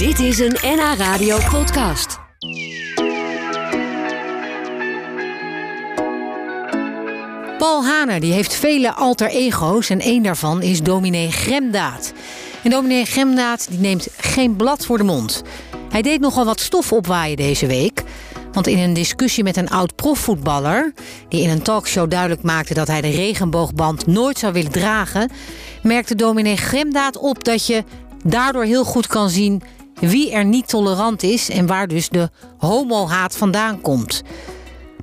Dit is een NH Radio podcast. Paul Haner die heeft vele alter ego's en één daarvan is dominee Gremdaad. En dominee Gremdaad die neemt geen blad voor de mond. Hij deed nogal wat stof opwaaien deze week. Want in een discussie met een oud profvoetballer... die in een talkshow duidelijk maakte dat hij de regenboogband nooit zou willen dragen... merkte dominee Gremdaad op dat je daardoor heel goed kan zien... wie er niet tolerant is en waar dus de homohaat vandaan komt...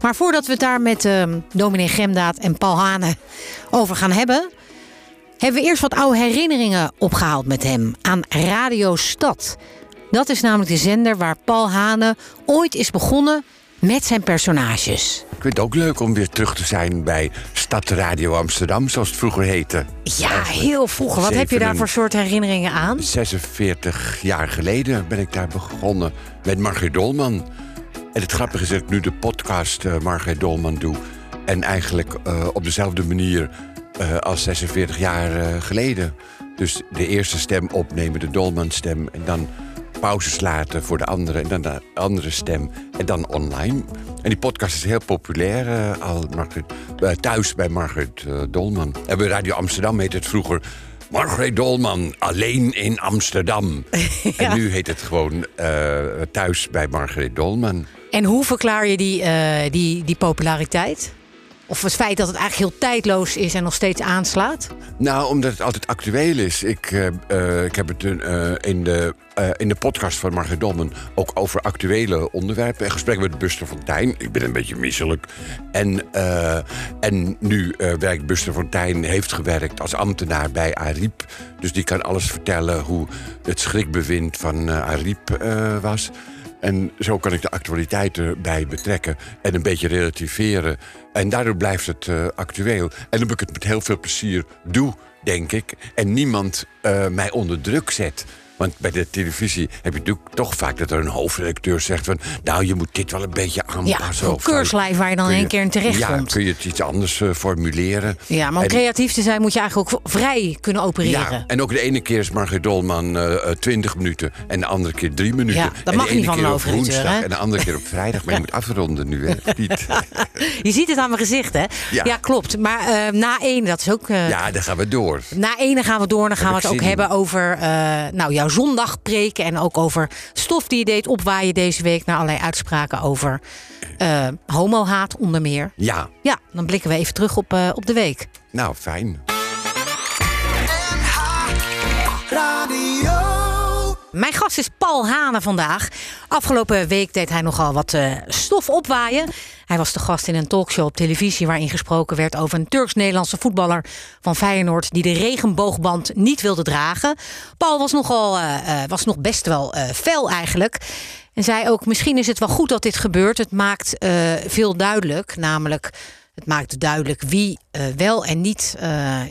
Maar voordat we het daar met uh, dominee Gemdaad en Paul Hane over gaan hebben... hebben we eerst wat oude herinneringen opgehaald met hem aan Radio Stad. Dat is namelijk de zender waar Paul Hane ooit is begonnen met zijn personages. Ik vind het ook leuk om weer terug te zijn bij Stad Radio Amsterdam, zoals het vroeger heette. Ja, heel vroeger. Wat heb je daar voor soort herinneringen aan? 46 jaar geleden ben ik daar begonnen met Margriet Dolman... En het grappige is dat ik nu de podcast uh, Dolman doe. En eigenlijk uh, op dezelfde manier uh, als 46 jaar geleden. Dus de eerste stem opnemen, de Dolman-stem. En dan pauzes laten voor de andere. En dan de andere stem. En dan online. En die podcast is heel populair al Margaret, thuis bij Margaret Dolman. En bij Radio Amsterdam heet het vroeger... Margreet Dolman, alleen in Amsterdam. ja. En nu heet het gewoon thuis bij Margreet Dolman. En hoe verklaar je die, die, die populariteit? Of het feit dat het eigenlijk heel tijdloos is en nog steeds aanslaat? Nou, omdat het altijd actueel is. Ik, uh, uh, ik heb het uh, in, de, in de podcast van Margriet Dolman ook over actuele onderwerpen. Een gesprek met Buster Fontijn. Ik ben een beetje misselijk. En, en nu werkt Buster Fontijn, heeft gewerkt als ambtenaar bij Ariep. Dus die kan alles vertellen hoe het schrikbewind van Ariep was. En zo kan ik de actualiteit erbij betrekken en een beetje relativeren. En daardoor blijft het uh, actueel. En dat ik het met heel veel plezier doe, denk ik. En niemand uh, mij onder druk zet. Want bij de televisie heb je natuurlijk toch vaak dat er een hoofdredacteur zegt van... nou, je moet dit wel een beetje aanpassen. Ja, een keurslijf waar je dan één keer in terecht ja, komt. kun je het iets anders uh, formuleren. Ja, maar om en, creatief te zijn moet je eigenlijk ook vrij kunnen opereren. Ja, en ook de ene keer is Margriet Dolman uh, 20 minuten en de andere keer 3 minuten. Ja, dat en mag de niet van keer op woensdag hè? en de andere keer op vrijdag. Maar je moet afronden nu, hè? Piet. je ziet het aan mijn gezicht, hè? Ja. Ja, klopt. Maar uh, na één, dat is ook... Ja, dan gaan we door. Na ene gaan we door. Dan gaan we het ook in. hebben over nou, jouw zondagpreek. En ook over stof die je deed opwaaien deze week. Naar allerlei uitspraken over uh, homohaat onder meer. Ja, Ja, dan blikken we even terug op, uh, op de week. nou, fijn. Mijn gast is Paul Hane vandaag. Afgelopen week deed hij nogal wat uh, stof opwaaien. Hij was de gast in een talkshow op televisie waarin gesproken werd over een Turks-Nederlandse voetballer van Feyenoord die de regenboogband niet wilde dragen. Paul was nogal uh, uh, was nog best wel fel eigenlijk. En zei ook: misschien is het wel goed dat dit gebeurt. Het maakt veel duidelijk, namelijk. Het maakt duidelijk wie wel en niet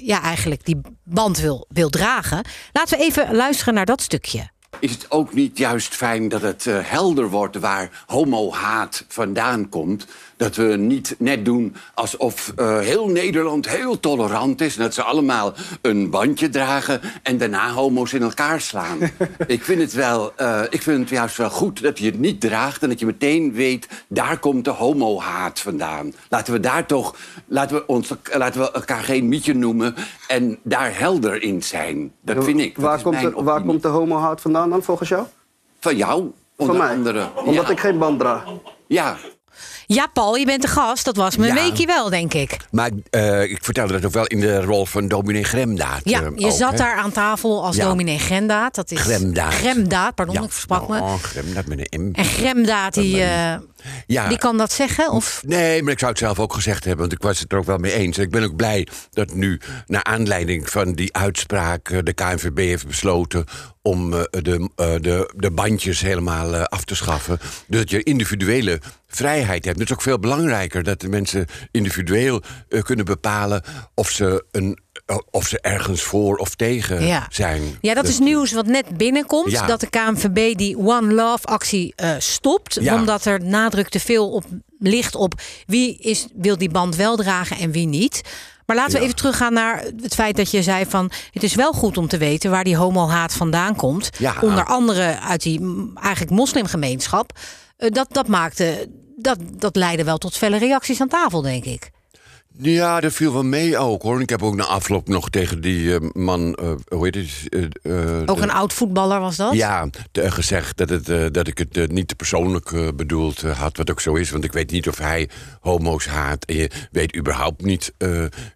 ja, eigenlijk die band wil, wil dragen. Laten we even luisteren naar dat stukje. Is het ook niet juist fijn dat het uh, helder wordt waar homohaat vandaan komt? Dat we niet net doen alsof uh, heel Nederland heel tolerant is... en dat ze allemaal een bandje dragen en daarna homo's in elkaar slaan. ik, vind het wel, uh, ik vind het juist wel goed dat je het niet draagt... en dat je meteen weet, daar komt de homohaat vandaan. Laten we daar toch, laten we, ons, laten we elkaar geen mietje noemen... en daar helder in zijn. Dat vind ik. Dat Waar, komt de, waar komt de homohaat vandaan dan, volgens jou? Van jou, onder Van mij? andere. Omdat ja. ik geen band draag. Ja, Ja, Paul, je bent de gast. Dat was mijn Ja. weekje wel, denk ik. maar uh, ik vertelde dat ook wel in de rol van dominee Gremdaad. Ja, uh, je ook, zat hè? daar aan tafel als Ja. dominee Gremdaad. Dat is Gremdaad. Gremdaad, pardon, Ja. ik versprak me. Oh, Gremdaad met een M. En Gremdaad, die, uh, Ja. die kan dat zeggen? Of? Nee, maar ik zou het zelf ook gezegd hebben, want ik was het er ook wel mee eens. En ik ben ook blij dat nu, naar aanleiding van die uitspraak, eh, de KNVB heeft besloten om de, de, de bandjes helemaal af te schaffen. Dus dat je individuele vrijheid hebt. Het is ook veel belangrijker dat de mensen individueel kunnen bepalen of ze een of ze ergens voor of tegen Ja. zijn. Ja, dat is nieuws wat net binnenkomt. Ja. Dat de KNVB die One Love actie uh, stopt. Ja. Omdat er nadruk te veel op ligt op wie is, wil die band wel dragen en wie niet. Maar laten we even teruggaan naar het feit dat je zei van... het is wel goed om te weten waar die homohaat vandaan komt. Ja. Onder andere uit die eigenlijk moslimgemeenschap. Eh, dat, dat maakte... Dat, dat leidde wel tot felle reacties aan tafel, denk ik. Ja, dat viel wel mee ook hoor. Ik heb ook na afloop nog tegen die eh, man, eh, hoe heet het? eh, Ook een oud voetballer was dat? Ja, te- gezegd dat, het, dat ik het niet te persoonlijk bedoeld had, wat ook zo is. Want ik weet niet of hij homo's haat. En je weet überhaupt niet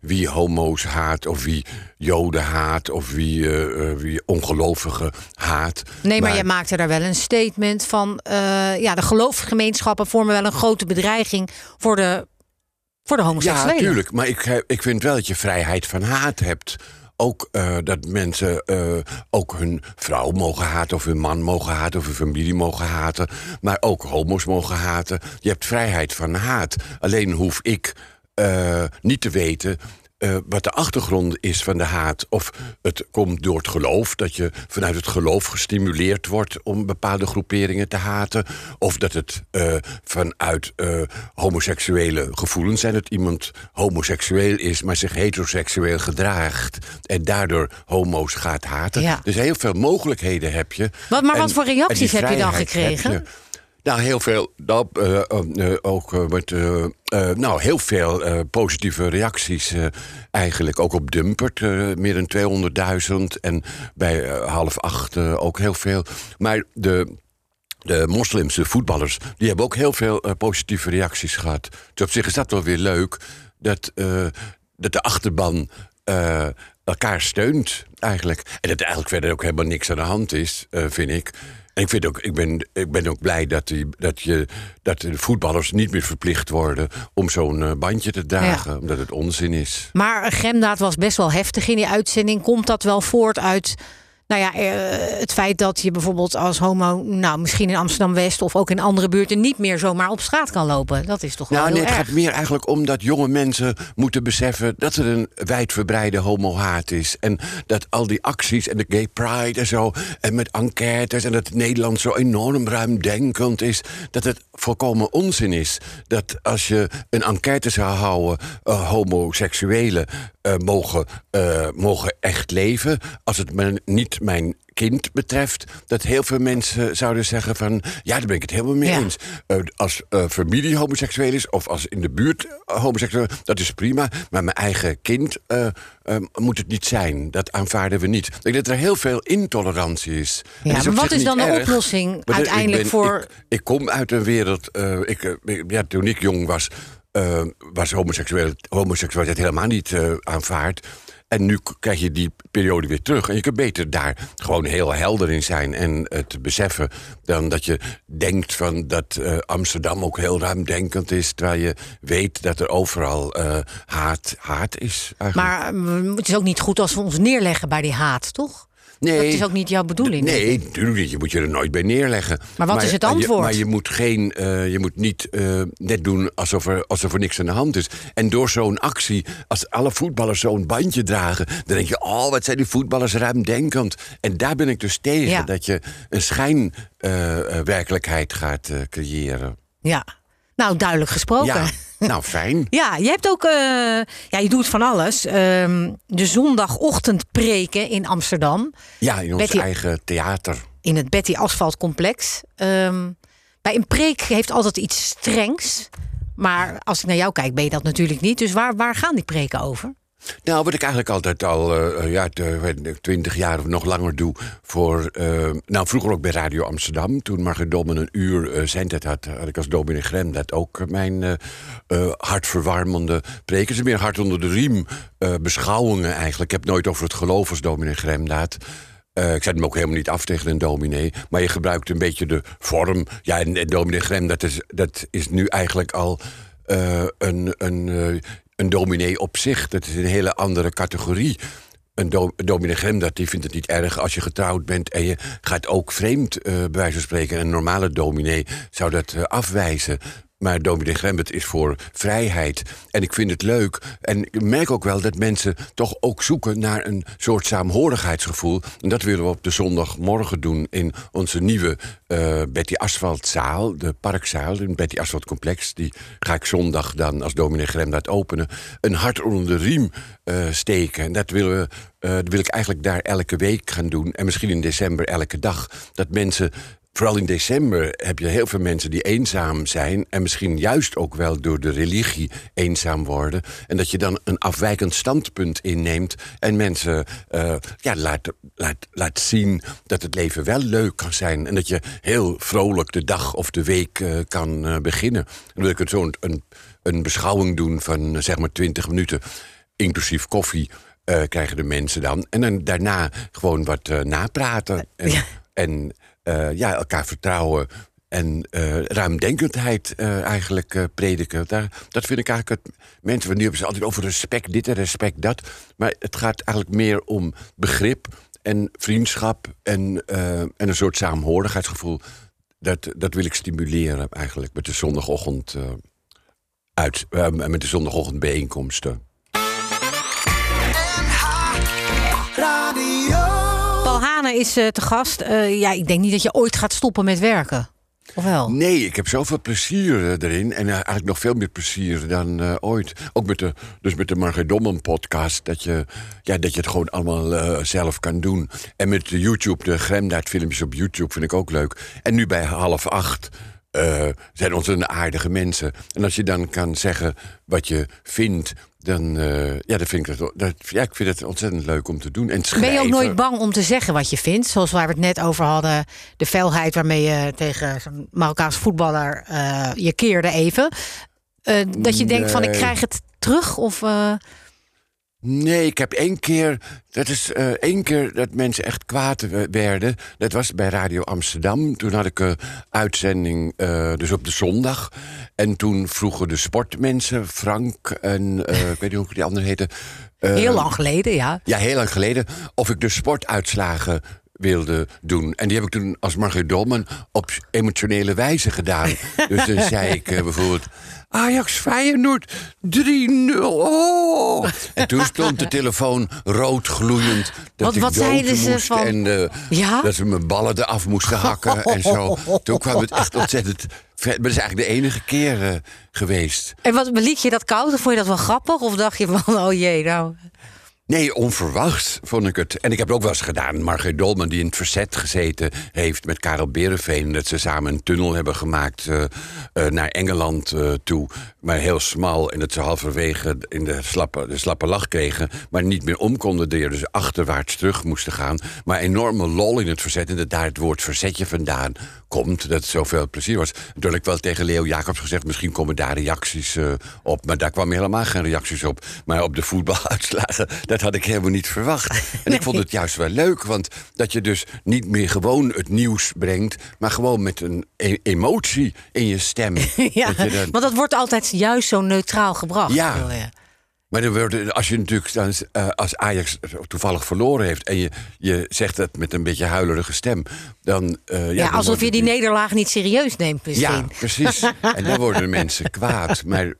wie homo's haat, of wie joden haat, of wie, wie ongelovigen haat. Nee, maar, jij maakte daar wel een statement van... ja, de geloofsgemeenschappen vormen wel een grote bedreiging... voor de, Ja, homoseksuelen. tuurlijk. Maar ik, ik vind wel dat je vrijheid van haat hebt. Ook eh, dat mensen eh, ook hun vrouw mogen haten, of hun man mogen haten, of hun familie mogen haten. Maar ook homo's mogen haten. Je hebt vrijheid van haat. Alleen hoef ik eh, niet te weten. Eh, wat de achtergrond is van de haat. Of het komt door het geloof, dat je vanuit het geloof gestimuleerd wordt om bepaalde groeperingen te haten. Of dat het eh, vanuit eh, homoseksuele gevoelens zijn. Dat iemand homoseksueel is, maar zich heteroseksueel gedraagt. En daardoor homo's gaat haten. Ja. Dus heel veel mogelijkheden heb je. Wat- maar En- wat voor reacties heb je dan gekregen? Nou, heel veel. Eh, eh, eh, ook met. nou, heel veel positieve reacties. eigenlijk ook op Dumpert. meer dan 200.000. En bij half acht ook heel veel. Maar de. De moslimse voetballers die hebben ook heel veel positieve reacties gehad. Dus op zich is dat wel weer leuk dat, dat de achterban elkaar steunt, eigenlijk. En dat eigenlijk verder ook helemaal niks aan de hand is, vind ik. En ik, vind ook, ik, ben, ik ben ook blij dat, die, dat, je, dat de voetballers niet meer verplicht worden om zo'n eh, bandje te dragen, omdat het onzin is. Maar Gremdaad was best wel heftig in die uitzending. Komt dat wel voort uit nou ja, eh, het feit dat je bijvoorbeeld als homo... nou, misschien in Amsterdam-West of ook in andere buurten... niet meer zomaar op straat kan lopen? Dat is toch wel Nou, heel nee, het gaat meer eigenlijk om dat jonge mensen moeten beseffen dat er een wijdverbreide homohaat is. En dat al die acties en de gay pride en zo, en met enquêtes en dat Nederland zo enorm ruimdenkend is, dat het volkomen onzin is. Dat als je een enquête zou houden, eh, homoseksuelen eh, mogen, eh, mogen echt leven, als het me niet mijn kind betreft, dat heel veel mensen zouden zeggen van... ja, daar ben ik het helemaal mee Ja. eens. Eh, als eh, familie homoseksueel is of als in de buurt homoseksueel... dat is prima, maar mijn eigen kind moet het niet zijn. Dat aanvaarden we niet. Ik denk dat er heel veel intolerantie is. Ja, maar wat is dan de erg. oplossing uiteindelijk ik ben- voor... Ik, ik kom uit een wereld... ik- ja, toen ik jong was, eh, was homoseksueel, homoseksualiteit helemaal niet eh, aanvaard. En nu krijg je die periode weer terug. En je kunt beter daar gewoon heel helder in zijn en het beseffen... dan dat je denkt van dat eh, Amsterdam ook heel ruimdenkend is... terwijl je weet dat er overal eh, haat, haat is. Eigenlijk. Maar eh, het is ook niet goed als we ons neerleggen bij die haat, toch? Nee. Dat is ook niet jouw bedoeling. Nee, natuurlijk niet. Je moet je er nooit bij neerleggen. Maar wat is het je- antwoord? maar je moet, geen, eh, je moet niet eh, net doen alsof er, alsof er niks aan de hand is. En door zo'n actie, als alle voetballers zo'n bandje dragen... dan denk je, oh, wat zijn die voetballers ruimdenkend. En daar ben ik dus tegen, Ja. dat je een schijnwerkelijkheid gaat eh, creëren. Ja. Nou, duidelijk gesproken. Ja, nou fijn. Ja, je hebt ook, eh, ja, je doet van alles. Ehm, de zondagochtendpreken in Amsterdam, Ja, in ons Betty- eigen theater. in het Betty Asphalt Complex. Ehm, bij een preek heeft altijd iets strengs. Maar als ik naar jou kijk, ben je dat natuurlijk niet. Dus waar, waar gaan die preken over? Nou, wat ik eigenlijk altijd al eh, ja, twintig jaar of nog langer doe voor... eh, nou, vroeger ook bij Radio Amsterdam. Toen Margaret Dommen een uur uh, zendtijd had... had ik als dominee Grem dat ook mijn eh, eh, hartverwarmende preken. Ze meer hart onder de riem eh, beschouwingen eigenlijk. Ik heb nooit over het geloof als dominee Gremdaad. Uh, ik zet hem ook helemaal niet af tegen een dominee. Maar je gebruikt een beetje de vorm. Ja, en, en dominee Grem, dat is, dat is nu eigenlijk al een... een een dominee op zich. Dat is een hele andere categorie. Een, do, dominee Gremdat die vindt het niet erg als je getrouwd bent... en je gaat ook vreemd, uh, bij wijze van spreken. Een normale dominee zou dat uh, afwijzen. Maar dominee Grembert is voor vrijheid. En ik vind het leuk. En ik merk ook wel dat mensen toch ook zoeken naar een soort saamhorigheidsgevoel. En dat willen we op de zondagmorgen doen in onze nieuwe uh, Betty Asfaltzaal, de parkzaal, in Betty Asfalt Complex. Die ga ik zondag dan als dominee Grembert openen. Een hart onder de riem uh, steken. En dat willen we. Uh, dat wil ik eigenlijk daar elke week gaan doen. En misschien in december elke dag. Dat mensen vooral in december heb je heel veel mensen die eenzaam zijn. En misschien juist ook wel door de religie eenzaam worden. En dat je dan een afwijkend standpunt inneemt. En mensen uh, ja, laat, laat, laat zien dat het leven wel leuk kan zijn. En dat je heel vrolijk de dag of de week uh, kan uh, beginnen. Dan wil ik zo'n een, een beschouwing doen van zeg maar 20 minuten. Inclusief koffie. Krijgen de mensen dan. En dan daarna gewoon wat napraten. En, ja. en uh, ja, elkaar vertrouwen en uh, ruimdenkendheid uh, eigenlijk prediken. Daar, dat vind ik eigenlijk het. Mensen nu hebben ze altijd over respect dit en respect dat. Maar het gaat eigenlijk meer om begrip en vriendschap en, en een soort saamhorigheidsgevoel. Dat, dat wil ik stimuleren eigenlijk met de zondagochtend uit, met de zondagochtend Hane is uh, te gast. Uh, ja, ik denk niet dat je ooit gaat stoppen met werken. Of wel? Nee, ik heb zoveel plezier uh, erin. En eigenlijk nog veel meer plezier dan ooit. Ook met de, dus met de Margaret Dommen podcast. Dat je, ja, dat je het gewoon allemaal zelf kan doen. En met de YouTube, de Gremdaad filmpjes op YouTube vind ik ook leuk. En nu bij half acht zijn onze aardige mensen. En als je dan kan zeggen wat je vindt, dan, uh, ja, dan vind ik het, dat, ja, ik vind het ontzettend leuk om te doen. En ben je ook nooit bang om te zeggen wat je vindt? Zoals waar we het net over hadden, de felheid waarmee je tegen zo'n Marokkaans voetballer uh, je keerde even. dat je denkt van ik krijg het terug of... Nee, ik heb één keer. Dat is uh, één keer dat mensen echt kwaad werden. Dat was bij Radio Amsterdam. Toen had ik een uitzending, uh, dus op de zondag. En toen vroegen de sportmensen, Frank en uh, ik weet niet hoe die andere heette. heel lang geleden, ja. Ja, heel lang geleden. Of ik de sportuitslagen wilde doen. En die heb ik toen als Margaret Dolman op emotionele wijze gedaan. dus dan zei ik bijvoorbeeld... Ajax Feyenoord 3-0. Oh. En toen stond de telefoon rood gloeiend. Dat wat, wat zeiden ze moest van... En uh, ja? dat ze mijn ballen eraf moesten hakken en zo. Toen kwam het echt ontzettend... Maar dat is eigenlijk de enige keer uh, geweest. En wat, liet je dat koud of vond je dat wel grappig? Of dacht je van, oh jee, nou... Nee, onverwachts vond ik het. En ik heb het ook wel eens gedaan. Margreet Dolman, die in het verzet gezeten heeft met Karel Berenveen. Dat ze samen een tunnel hebben gemaakt uh, uh, naar Engeland uh, toe. Maar heel smal. En dat ze halverwege in de slappe, de slappe lach kregen. Maar niet meer om konden delen. Dus achterwaarts terug moesten gaan. Maar enorme lol in het verzet. En dat daar het woord verzetje vandaan komt. Dat het zoveel plezier was. Ik wel tegen Leo Jacobs gezegd. Misschien komen daar reacties op. Maar daar kwamen helemaal geen reacties op. Maar op de voetbaluitslagen. Dat dat had ik helemaal niet verwacht. En nee. ik vond het juist wel leuk, want dat je dus niet meer gewoon het nieuws brengt, maar gewoon met een e emotie in je stem. ja, dat dan... want dat wordt altijd juist zo neutraal gebracht. Ja. Maar dan wordt, als je natuurlijk dan, uh, als Ajax toevallig verloren heeft en je, je zegt het met een beetje huilerige stem, dan. Uh, ja, ja dan alsof je die nederlaag niet serieus neemt, misschien. Ja, precies. en dan worden de mensen kwaad. Maar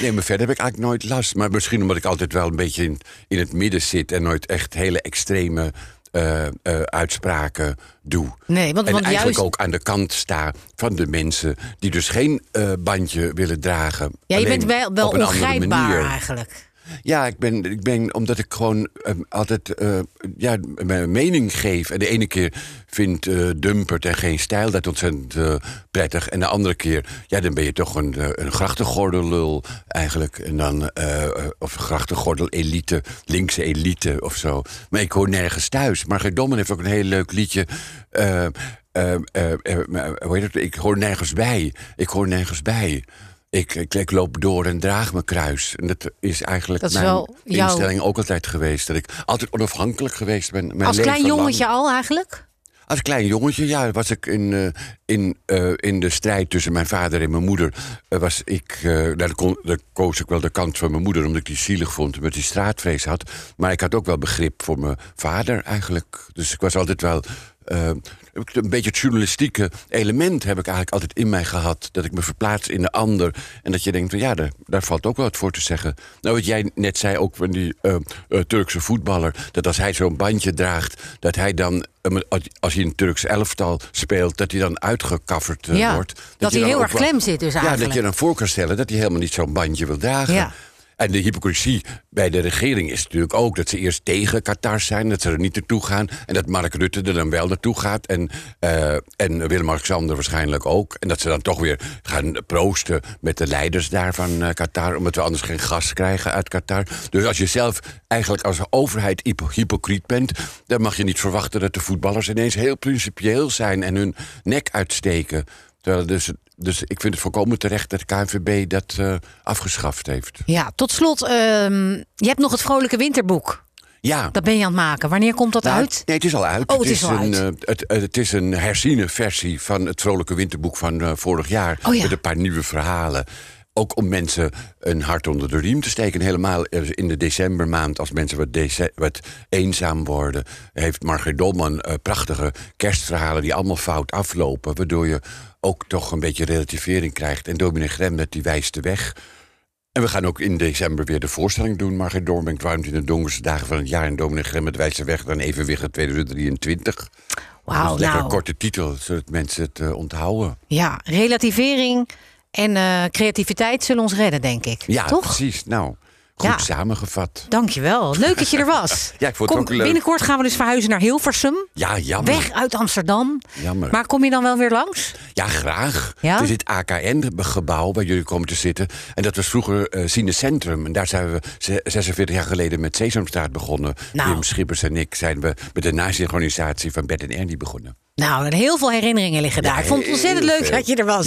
Nee, maar verder heb ik eigenlijk nooit last. Maar misschien omdat ik altijd wel een beetje in, in het midden zit... en nooit echt hele extreme uh, uh, uitspraken doe. Nee, want, en want eigenlijk juist... ook aan de kant sta van de mensen... die dus geen uh, bandje willen dragen. Ja, je bent wel, wel ongrijpbaar eigenlijk. Ja, ik ben, ik ben omdat ik gewoon uh, altijd uh, ja, mijn mening geef. En de ene keer vindt uh, Dumpert en geen stijl dat ontzettend prettig. En de andere keer, ja, dan ben je toch een, een grachtengordellul eigenlijk. En dan, of grachtengordel elite, linkse elite of zo. Maar ik hoor nergens thuis. Margaret Dommen heeft ook een heel leuk liedje. Hoe heet het? Ik hoor nergens bij. Ik hoor nergens bij. Ik, ik, ik, loop door en draag mijn kruis. En dat is eigenlijk dat is mijn jouw... instelling ook altijd geweest. Dat ik altijd onafhankelijk geweest ben. Mijn Als klein jongetje lang. al eigenlijk? Als klein jongetje, ja, was ik in, uh, in, uh, in de strijd tussen mijn vader en mijn moeder. Uh, was ik, daar, kon, daar koos ik wel de kant van mijn moeder, omdat ik die zielig vond, omdat die straatvrees had. Maar ik had ook wel begrip voor mijn vader eigenlijk. Dus ik was altijd wel eh, een beetje het journalistieke element heb ik eigenlijk altijd in mij gehad. Dat ik me verplaats in de ander. En dat je denkt van ja, daar, daar valt ook wel wat voor te zeggen. Nou, wat jij net zei ook van die eh, eh, Turkse voetballer. Dat als hij zo'n bandje draagt, dat hij dan als hij een Turks elftal speelt, dat hij dan uitgekafferd Ja, wordt. dat hij heel erg klem zit dus Ja, eigenlijk. dat je dan voor kan stellen dat hij helemaal niet zo'n bandje wil dragen. Ja. En de hypocrisie bij de regering is natuurlijk ook dat ze eerst tegen Qatar zijn, dat ze er niet naartoe gaan. En dat Mark Rutte er dan wel naartoe gaat. En, eh, en Willem-Alexander waarschijnlijk ook. En dat ze dan toch weer gaan proosten met de leiders daar van eh, Qatar. Omdat we anders geen gas krijgen uit Qatar. Dus als je zelf eigenlijk als overheid hypo- hypocriet bent, dan mag je niet verwachten dat de voetballers ineens heel principieel zijn en hun nek uitsteken. Terwijl dus, dus ik vind het volkomen terecht dat de KNVB dat eh, afgeschaft heeft. Ja, tot slot, ehm, je hebt nog het Vrolijke Winterboek. Ja. Dat ben je aan het maken. Wanneer komt dat Nou, uit? Nee, het is al uit. Oh, het is al een, uit. eh, het, eh, het is een herziene versie van het Vrolijke Winterboek van vorig jaar. Oh ja. Met een paar nieuwe verhalen. Ook om mensen een hart onder de riem te steken. Helemaal in de decembermaand, als mensen wat, dece- wat eenzaam worden... heeft Margriet Dolman eh, prachtige kerstverhalen die allemaal fout aflopen. Waardoor je ook toch een beetje relativering krijgt. En dominee Gremnet die wijst de weg... En we gaan ook in december weer de voorstelling doen. Margriet Dornbank warmt in de donkerste dagen van het jaar. En Dominic Gremmet wijst de weg dan evenwicht 2023. Wauw, nou. korte titel, zodat mensen het eh, onthouden. Ja, relativering en eh, creativiteit zullen ons redden, denk ik. Ja, Toch? precies. Nou, goed Ja. samengevat. Dankjewel. Leuk dat je er was. Ja, ik vond het Kom, ook leuk. Binnenkort gaan we dus verhuizen naar Hilversum. Ja, jammer. Weg uit Amsterdam. Jammer. Maar kom je dan wel weer langs? Ja, graag. Ja? Het is het AKN-gebouw waar jullie komen te zitten. En dat was vroeger eh Cinecentrum. En daar zijn we ze- 46 jaar geleden met Sesamstraat begonnen. Nou. Wim Schippers en ik zijn we met de nazi-organisatie van Bert en Ernie begonnen. Nou, heel veel herinneringen liggen daar. Ja, Ik vond het ontzettend leuk dat je er was.